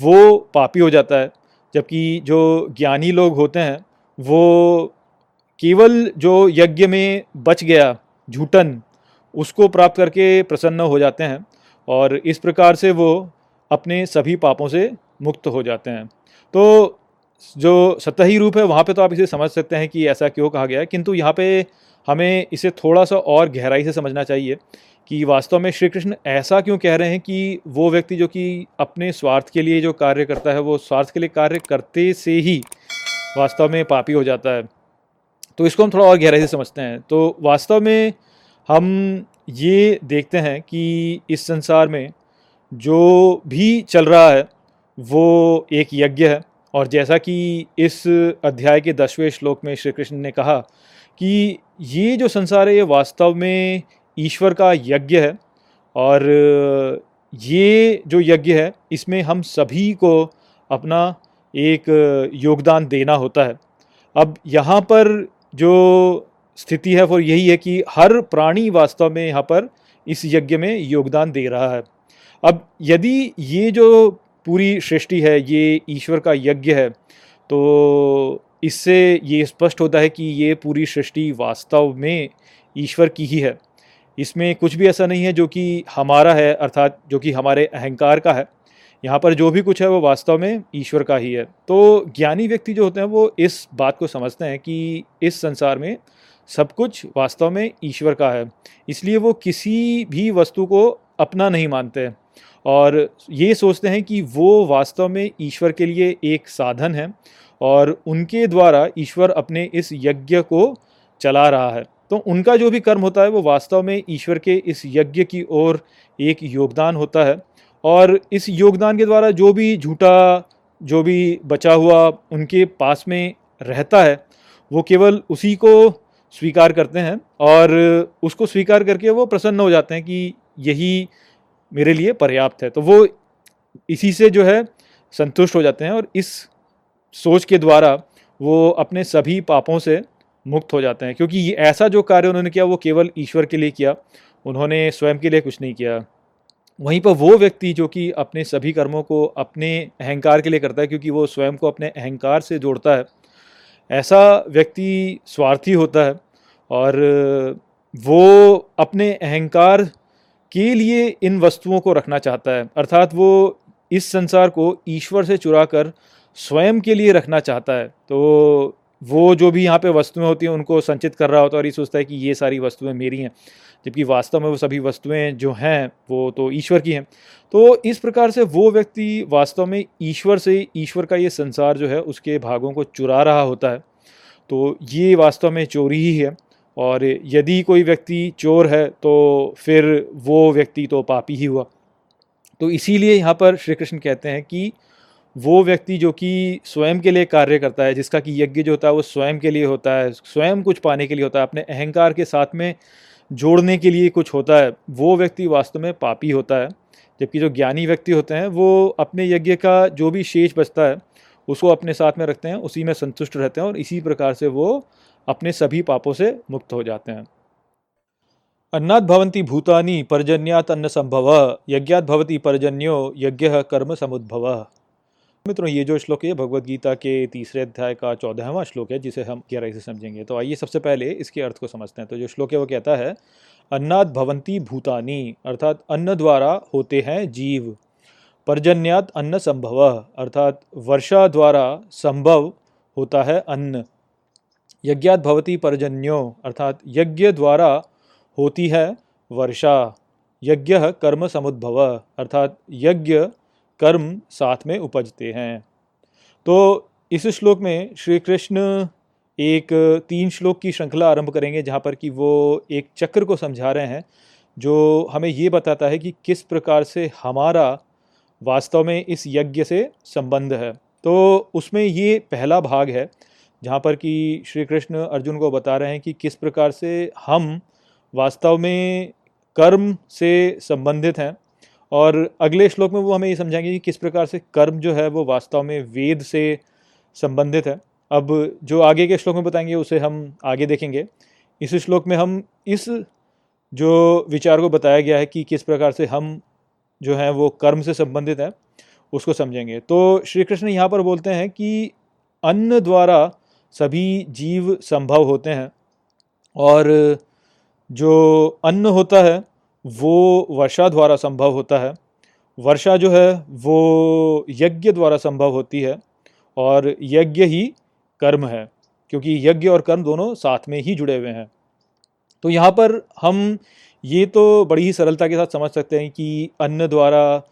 वो पापी हो जाता है। जबकि जो ज्ञानी लोग होते हैं, वो केवल जो यज्ञ में बच गया, झूठन, उसको प्राप्त करके प्रसन्न हो जाते हैं और इस प्रकार से वो अपने सभी पापों से मुक्त हो जाते हैं। तो जो सतही रूप है, वहाँ पे तो आप इसे समझ सकते हैं कि ऐसा क्यों कहा गया है। किंतु यहाँ पे हमें इसे थोड़ा सा और गहराई से समझना चाहिए कि वास्तव में श्री कृष्ण ऐसा क्यों कह रहे हैं कि वो व्यक्ति जो कि अपने स्वार्थ के लिए जो कार्य करता है, वो स्वार्थ के लिए कार्य करते से ही वास्तव में पापी हो जाता है। तो इसको हम थोड़ा और गहराई से समझते हैं। तो वास्तव में हम ये देखते हैं कि इस संसार में जो भी चल रहा है, वो एक यज्ञ है। और जैसा कि इस अध्याय के दसवें श्लोक में श्री कृष्ण ने कहा कि ये जो संसार है, ये वास्तव में ईश्वर का यज्ञ है और ये जो यज्ञ है, इसमें हम सभी को अपना एक योगदान देना होता है। अब यहाँ पर जो स्थिति है, वो यही है कि हर प्राणी वास्तव में यहाँ पर इस यज्ञ में योगदान दे रहा है। अब यदि ये जो पूरी सृष्टि है, ये ईश्वर का यज्ञ है। तो इससे ये स्पष्ट होता है कि ये पूरी सृष्टि वास्तव में ईश्वर की ही है। इसमें कुछ भी ऐसा नहीं है जो कि हमारा है, अर्थात जो कि हमारे अहंकार का है। यहाँ पर जो भी कुछ है वो वास्तव में ईश्वर का ही है। तो ज्ञानी व्यक्ति जो होते हैं वो इस बात को समझते हैं कि इस संसार में सब कुछ वास्तव में ईश्वर का है। इसलिए वो किसी भी वस्तु को अपना नहीं मानते। और ये सोचते हैं कि वो वास्तव में ईश्वर के लिए एक साधन है और उनके द्वारा ईश्वर अपने इस यज्ञ को चला रहा है। तो उनका जो भी कर्म होता है, वो वास्तव में ईश्वर के इस यज्ञ की ओर एक योगदान होता है और इस योगदान के द्वारा जो भी झूठा, जो भी बचा हुआ उनके पास में रहता है, वो केवल उसी को स्वीकार करते हैं और उसको स्वीकार करके वो प्रसन्न हो जाते हैं कि यही मेरे लिए पर्याप्त है। तो वो इसी से जो है संतुष्ट हो जाते हैं और इस सोच के द्वारा वो अपने सभी पापों से मुक्त हो जाते हैं। क्योंकि ये ऐसा जो कार्य उन्होंने किया, वो केवल ईश्वर के लिए किया, उन्होंने स्वयं के लिए कुछ नहीं किया। वहीं पर वो व्यक्ति जो कि अपने सभी कर्मों को अपने अहंकार के लिए करता है, क्योंकि वो स्वयं को अपने अहंकार से जोड़ता है, ऐसा व्यक्ति स्वार्थी होता है और वो अपने अहंकार के लिए इन वस्तुओं को रखना चाहता है, अर्थात वो इस संसार को ईश्वर से चुरा कर स्वयं के लिए रखना चाहता है। तो वो जो भी यहाँ पे वस्तुएँ होती हैं, उनको संचित कर रहा होता है और ये सोचता है कि ये सारी वस्तुएँ मेरी हैं, जबकि वास्तव में वो सभी वस्तुएँ जो हैं, वो तो ईश्वर की हैं। तो इस प्रकार से वो व्यक्ति वास्तव में ईश्वर से, ईश्वर का ये संसार जो है, उसके भागों को चुरा रहा होता है। तो ये वास्तव में चोरी ही है। और यदि कोई व्यक्ति चोर है तो फिर वो व्यक्ति तो पापी ही हुआ। तो इसीलिए यहाँ पर श्री कृष्ण कहते हैं कि वो व्यक्ति जो कि स्वयं के लिए कार्य करता है, जिसका कि यज्ञ जो होता है, वो स्वयं के लिए होता है, स्वयं कुछ पाने के लिए होता है, अपने अहंकार के साथ में जोड़ने के लिए कुछ होता है, वो व्यक्ति वास्तव में पापी होता है। जबकि जो ज्ञानी व्यक्ति होते हैं, वो अपने यज्ञ का जो भी शेष बचता है, उसको अपने साथ में रखते हैं, उसी में संतुष्ट रहते हैं और इसी प्रकार से वो अपने सभी पापों से मुक्त हो जाते हैं। अन्नात् भवंती भूतानी पर्जन्यात अन्न संभव यज्ञात भवती पर्जन्यो, यज्ञ कर्म समुद्भव। मित्रों, ये जो श्लोक है भगवत गीता के तीसरे अध्याय का चौदहवां श्लोक है, जिसे हम गहराई से समझेंगे। तो आइए सबसे पहले इसके अर्थ को समझते हैं। तो जो श्लोक है, वो कहता है, अन्नाद भवंती भूतानी अर्थात अन्न द्वारा होते हैं जीव। पर्जन्यात अन्न संभव, अर्थात वर्षा द्वारा संभव होता है अन्न। यज्ञात भवती पर्जन्यो, अर्थात यज्ञ द्वारा होती है वर्षा। यज्ञ कर्म समुद्भव, अर्थात यज्ञ कर्म साथ में उपजते हैं। तो इस श्लोक में श्री कृष्ण एक तीन श्लोक की श्रृंखला आरंभ करेंगे, जहाँ पर कि वो एक चक्र को समझा रहे हैं, जो हमें ये बताता है कि किस प्रकार से हमारा वास्तव में इस यज्ञ से संबंध है। तो उसमें ये पहला भाग है जहाँ पर कि श्री कृष्ण अर्जुन को बता रहे हैं कि किस प्रकार से हम वास्तव में कर्म से संबंधित हैं। और अगले श्लोक में वो हमें ये समझाएँगे कि किस प्रकार से कर्म जो है वो वास्तव में वेद से संबंधित है। अब जो आगे के श्लोक में बताएँगे उसे हम आगे देखेंगे। इस श्लोक में हम इस जो विचार को बताया गया है कि किस प्रकार से हम जो हैं वो कर्म से संबंधित हैं, उसको समझेंगे। तो श्री कृष्ण यहाँ पर बोलते हैं कि अन्न द्वारा सभी जीव संभव होते हैं और जो अन्न होता है, वो वर्षा द्वारा संभव होता है। वर्षा जो है, वो यज्ञ द्वारा संभव होती है और यज्ञ ही कर्म है, क्योंकि यज्ञ और कर्म दोनों साथ में ही जुड़े हुए हैं। तो यहाँ पर हम ये तो बड़ी ही सरलता के साथ समझ सकते हैं कि अन्न द्वारा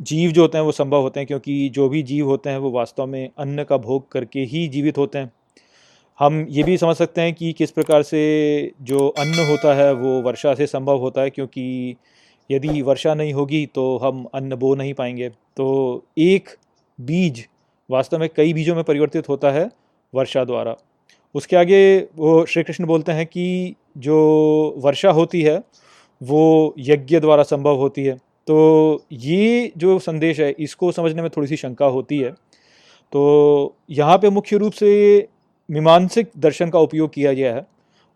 जीव जो होते हैं, वो संभव होते हैं, क्योंकि जो भी जीव होते हैं, वो वास्तव में अन्न का भोग करके ही जीवित होते हैं। हम ये भी समझ सकते हैं कि किस प्रकार से जो अन्न होता है, वो वर्षा से संभव होता है, क्योंकि यदि वर्षा नहीं होगी तो हम अन्न बो नहीं पाएँगे। तो एक बीज वास्तव में कई बीजों में परिवर्तित होता है वर्षा द्वारा। उसके आगे वो श्री कृष्ण बोलते हैं कि जो वर्षा होती है, वो यज्ञ द्वारा संभव होती है। तो ये जो संदेश है, इसको समझने में थोड़ी सी शंका होती है। तो यहाँ पे मुख्य रूप से मीमांसिक दर्शन का उपयोग किया गया है।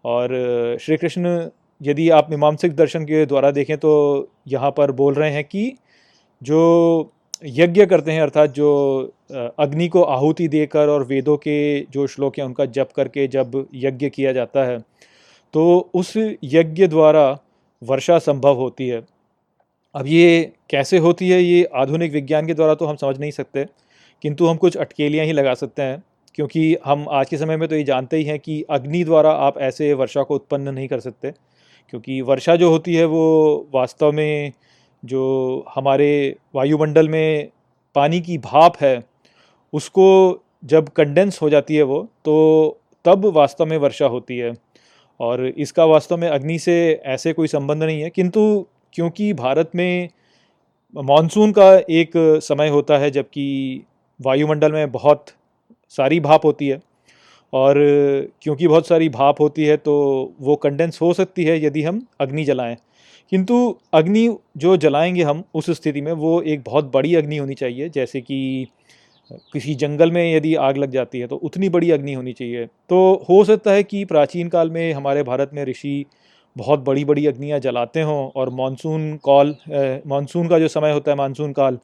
और श्री कृष्ण, यदि आप मीमांसिक दर्शन के द्वारा देखें तो यहाँ पर बोल रहे हैं कि जो यज्ञ करते हैं, अर्थात जो अग्नि को आहुति देकर और वेदों के जो श्लोक हैं, उनका जप करके जब यज्ञ किया जाता है तो उस यज्ञ द्वारा वर्षा संभव होती है। अब ये कैसे होती है, ये आधुनिक विज्ञान के द्वारा तो हम समझ नहीं सकते, किंतु हम कुछ अटकेलियाँ ही लगा सकते हैं। क्योंकि हम आज के समय में तो ये जानते ही हैं कि अग्नि द्वारा आप ऐसे वर्षा को उत्पन्न नहीं कर सकते, क्योंकि वर्षा जो होती है वो वास्तव में जो हमारे वायुमंडल में पानी की भाप है, उसको जब कंडेंस हो जाती है वो तो तब वास्तव में वर्षा होती है। और इसका वास्तव में अग्नि से ऐसे कोई संबंध नहीं है, किंतु क्योंकि भारत में मानसून का एक समय होता है, जबकि वायुमंडल में बहुत सारी भाप होती है। और क्योंकि बहुत सारी भाप होती है तो वो कंडेंस हो सकती है यदि हम अग्नि जलाएँ। किंतु अग्नि जो जलाएँगे हम, उस स्थिति में वो एक बहुत बड़ी अग्नि होनी चाहिए। जैसे कि किसी जंगल में यदि आग लग जाती है तो उतनी बड़ी अग्नि होनी चाहिए। तो हो सकता है कि प्राचीन काल में हमारे भारत में ऋषि बहुत बड़ी बड़ी अग्नियाँ जलाते हों और मानसून कॉल मानसून का जो समय होता है मानसून काल,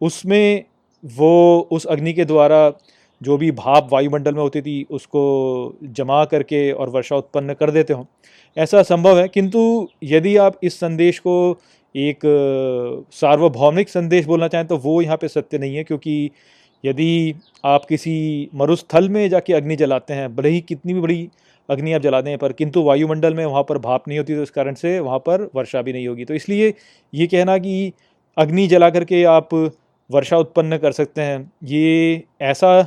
उसमें वो उस अग्नि के द्वारा जो भी भाप वायुमंडल में होती थी, उसको जमा करके और वर्षा उत्पन्न कर देते हों। ऐसा संभव है, किंतु यदि आप इस संदेश को एक सार्वभौमिक संदेश बोलना चाहें तो वो यहाँ पे सत्य नहीं है, क्योंकि यदि आप किसी मरुस्थल में जाके अग्नि जलाते हैं, भले ही कितनी भी बड़ी अग्नि आप जला दें, पर किंतु वायुमंडल में वहाँ पर भाप नहीं होती तो इस कारण से वहाँ पर वर्षा भी नहीं होगी। तो इसलिए ये कहना कि अग्नि जला करके आप वर्षा उत्पन्न कर सकते हैं, ये ऐसा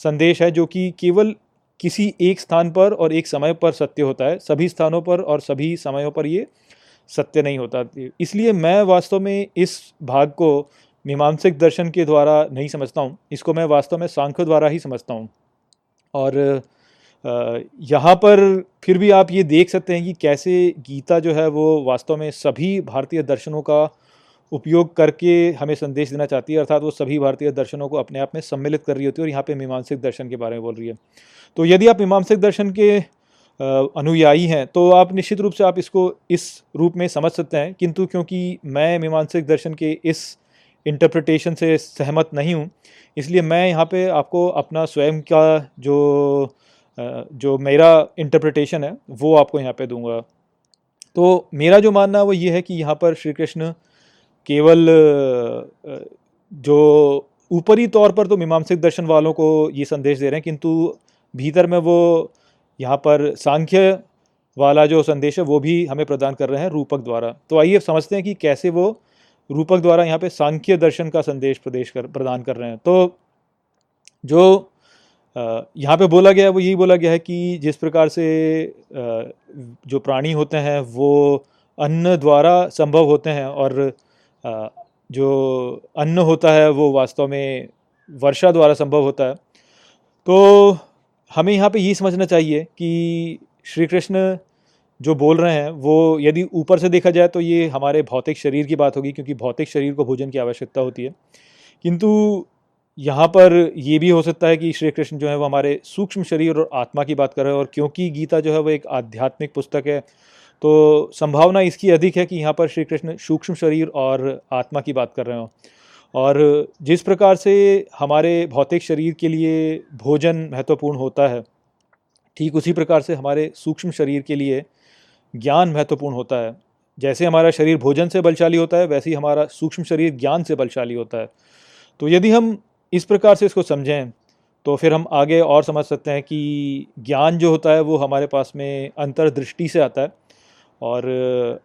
संदेश है जो कि केवल किसी एक स्थान पर और एक समय पर सत्य होता है। सभी स्थानों पर और सभी समयों पर ये सत्य नहीं होता। इसलिए मैं वास्तव में इस भाग को मीमांसिक दर्शन के द्वारा नहीं समझता हूँ। इसको मैं वास्तव में सांख्य द्वारा ही समझता हूँ। और यहाँ पर फिर भी आप ये देख सकते हैं कि कैसे गीता जो है वो वास्तव में सभी भारतीय दर्शनों का उपयोग करके हमें संदेश देना चाहती है, अर्थात वो सभी भारतीय दर्शनों को अपने आप में सम्मिलित कर रही होती है और यहाँ पे मीमांसिक दर्शन के बारे में बोल रही है। तो यदि आप मीमांसिक दर्शन के अनुयायी हैं तो आप निश्चित रूप से आप इसको इस रूप में समझ सकते हैं, किंतु क्योंकि मैं मीमांसिक दर्शन के इस इंटरप्रिटेशन से सहमत नहीं हूँ, इसलिए मैं यहाँ पे आपको अपना स्वयं का जो जो मेरा इंटरप्रिटेशन है, वो आपको यहाँ पे दूँगा। तो मेरा जो मानना वो ये है कि यहाँ पर श्री कृष्ण केवल जो ऊपरी तौर पर तो मीमांसिक दर्शन वालों को ये संदेश दे रहे हैं, किंतु भीतर में वो यहाँ पर सांख्य वाला जो संदेश है, वो भी हमें प्रदान कर रहे हैं रूपक द्वारा। तो आइए समझते हैं कि कैसे वो रूपक द्वारा यहाँ पे सांख्य दर्शन का संदेश प्रदेश कर, प्रदान कर रहे हैं। तो जो यहाँ पे बोला गया है, वो यही बोला गया है कि जिस प्रकार से जो प्राणी होते हैं, वो अन्न द्वारा संभव होते हैं और जो अन्न होता है, वो वास्तव में वर्षा द्वारा संभव होता है। तो हमें यहाँ पे ये समझना चाहिए कि श्री कृष्ण जो बोल रहे हैं, वो यदि ऊपर से देखा जाए तो ये हमारे भौतिक शरीर की बात होगी, क्योंकि भौतिक शरीर को भोजन की आवश्यकता होती है। किंतु यहाँ पर ये भी हो सकता है कि श्री कृष्ण जो है, वो हमारे सूक्ष्म शरीर और आत्मा की बात कर रहे हैं, और क्योंकि गीता जो है, वो एक आध्यात्मिक पुस्तक है तो संभावना इसकी अधिक है कि यहाँ पर श्री कृष्ण सूक्ष्म शरीर और आत्मा की बात कर रहे हो। और जिस प्रकार से हमारे भौतिक शरीर के लिए भोजन महत्वपूर्ण होता है, ठीक उसी प्रकार से हमारे सूक्ष्म शरीर के लिए ज्ञान महत्वपूर्ण होता है। जैसे हमारा शरीर भोजन से बलशाली होता है, वैसे ही हमारा सूक्ष्म शरीर ज्ञान से बलशाली होता है। तो यदि हम इस प्रकार से इसको समझें तो फिर हम आगे और समझ सकते हैं कि ज्ञान जो होता है, वो हमारे पास में अंतर्दृष्टि से आता है। और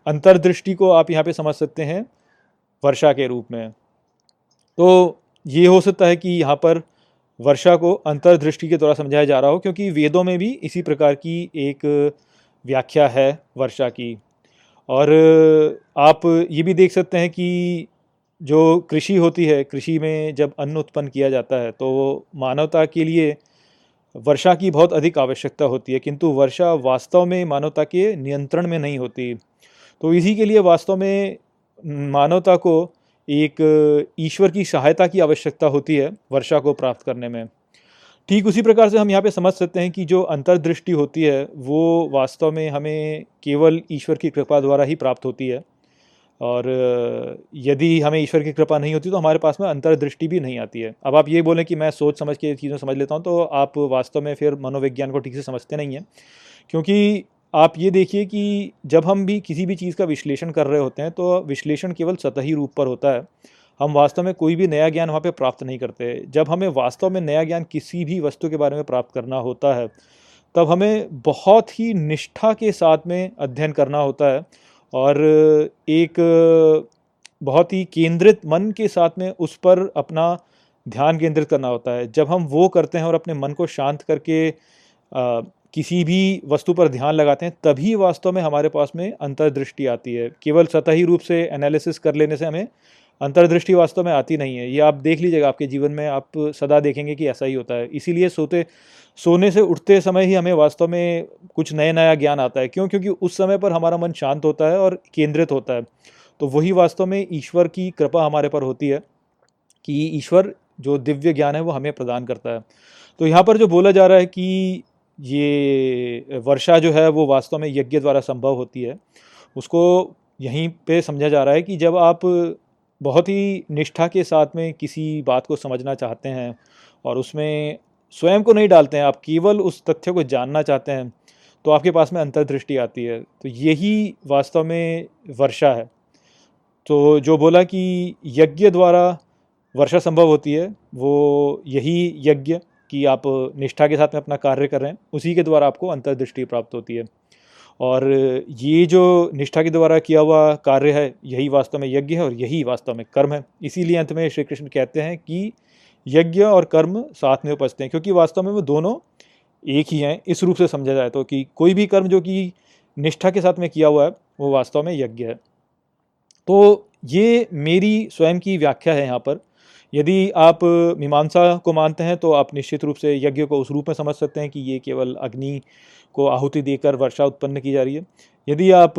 अंतर्दृष्टि को आप यहाँ पे समझ सकते हैं, वर्षा के रूप में। तो ये हो सकता है कि यहाँ पर वर्षा को अंतर्दृष्टि के द्वारा समझाया जा रहा हो, क्योंकि वेदों में भी इसी प्रकार की एक व्याख्या है वर्षा की। और, आप ये भी देख सकते हैं कि जो कृषि होती है, कृषि में जब अन्न उत्पन्न किया जाता है तो मानवता के लिए वर्षा की बहुत अधिक आवश्यकता होती है, किंतु वर्षा वास्तव में मानवता के नियंत्रण में नहीं होती। तो इसी के लिए वास्तव में मानवता को एक ईश्वर की सहायता की आवश्यकता होती है वर्षा को प्राप्त करने में। ठीक उसी प्रकार से हम यहाँ पे समझ सकते हैं कि जो अंतर्दृष्टि होती है, वो वास्तव में हमें केवल ईश्वर की कृपा द्वारा ही प्राप्त होती है। और यदि हमें ईश्वर की कृपा नहीं होती तो हमारे पास में अंतर्दृष्टि भी नहीं आती है। अब आप ये बोलें कि मैं सोच समझ के चीज़ें समझ लेता हूँ तो आप वास्तव में फिर मनोविज्ञान को ठीक से समझते नहीं हैं। क्योंकि आप ये देखिए कि जब हम भी किसी भी चीज़ का विश्लेषण कर रहे होते हैं तो विश्लेषण केवल सतही रूप पर होता है। हम वास्तव में कोई भी नया ज्ञान वहाँ पे प्राप्त नहीं करते। जब हमें वास्तव में नया ज्ञान किसी भी वस्तु के बारे में प्राप्त करना होता है, तब हमें बहुत ही निष्ठा के साथ में अध्ययन करना होता है। और एक बहुत ही केंद्रित मन के साथ में उस पर अपना ध्यान केंद्रित करना होता है। जब हम वो करते हैं और अपने मन को शांत करके आ, किसी भी वस्तु पर ध्यान लगाते हैं तभी वास्तव में हमारे पास में अंतर्दृष्टि आती है। केवल सतही रूप से एनालिसिस कर लेने से हमें अंतर्दृष्टि वास्तव में आती नहीं है। ये आप देख लीजिएगा आपके जीवन में, आप सदा देखेंगे कि ऐसा ही होता है। इसीलिए सोते, सोने से उठते समय ही हमें वास्तव में कुछ नया नया ज्ञान आता है। क्यों? क्योंकि उस समय पर हमारा मन शांत होता है और केंद्रित होता है। तो वही वास्तव में ईश्वर की कृपा हमारे पर होती है कि ईश्वर जो दिव्य ज्ञान है वो हमें प्रदान करता है। तो यहाँ पर जो बोला जा रहा है कि ये वर्षा जो है वो वास्तव में यज्ञ द्वारा संभव होती है, उसको यहीं पे समझा जा रहा है कि जब आप बहुत ही निष्ठा के साथ में किसी बात को समझना चाहते हैं और उसमें स्वयं को नहीं डालते हैं, आप केवल उस तथ्य को जानना चाहते हैं तो आपके पास में अंतर्दृष्टि आती है। तो यही वास्तव में वर्षा है। तो जो बोला कि यज्ञ द्वारा वर्षा संभव होती है, वो यही यज्ञ कि आप निष्ठा के साथ में अपना कार्य कर रहे हैं, उसी के द्वारा आपको अंतर्दृष्टि प्राप्त होती है। और ये जो निष्ठा के द्वारा किया हुआ कार्य है, यही वास्तव में यज्ञ है और यही वास्तव में कर्म है। इसीलिए अंत में श्री कृष्ण कहते हैं कि यज्ञ और कर्म साथ में उपजते हैं, क्योंकि वास्तव में वो दोनों एक ही हैं। इस रूप से समझा जाए तो कि कोई भी कर्म जो कि निष्ठा के साथ में किया हुआ है, वो वास्तव में यज्ञ है। तो ये मेरी स्वयं की व्याख्या है यहाँ पर। यदि आप मीमांसा को मानते हैं तो आप निश्चित रूप से यज्ञ को उस रूप में समझ सकते हैं कि ये केवल अग्नि को आहुति देकर वर्षा उत्पन्न की जा रही है। यदि आप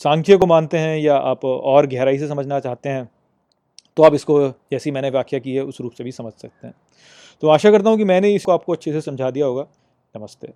सांख्य को मानते हैं या आप और गहराई से समझना चाहते हैं तो आप इसको जैसी मैंने व्याख्या की है, उस रूप से भी समझ सकते हैं। तो आशा करता हूँ कि मैंने इसको आपको अच्छे से समझा दिया होगा। नमस्ते।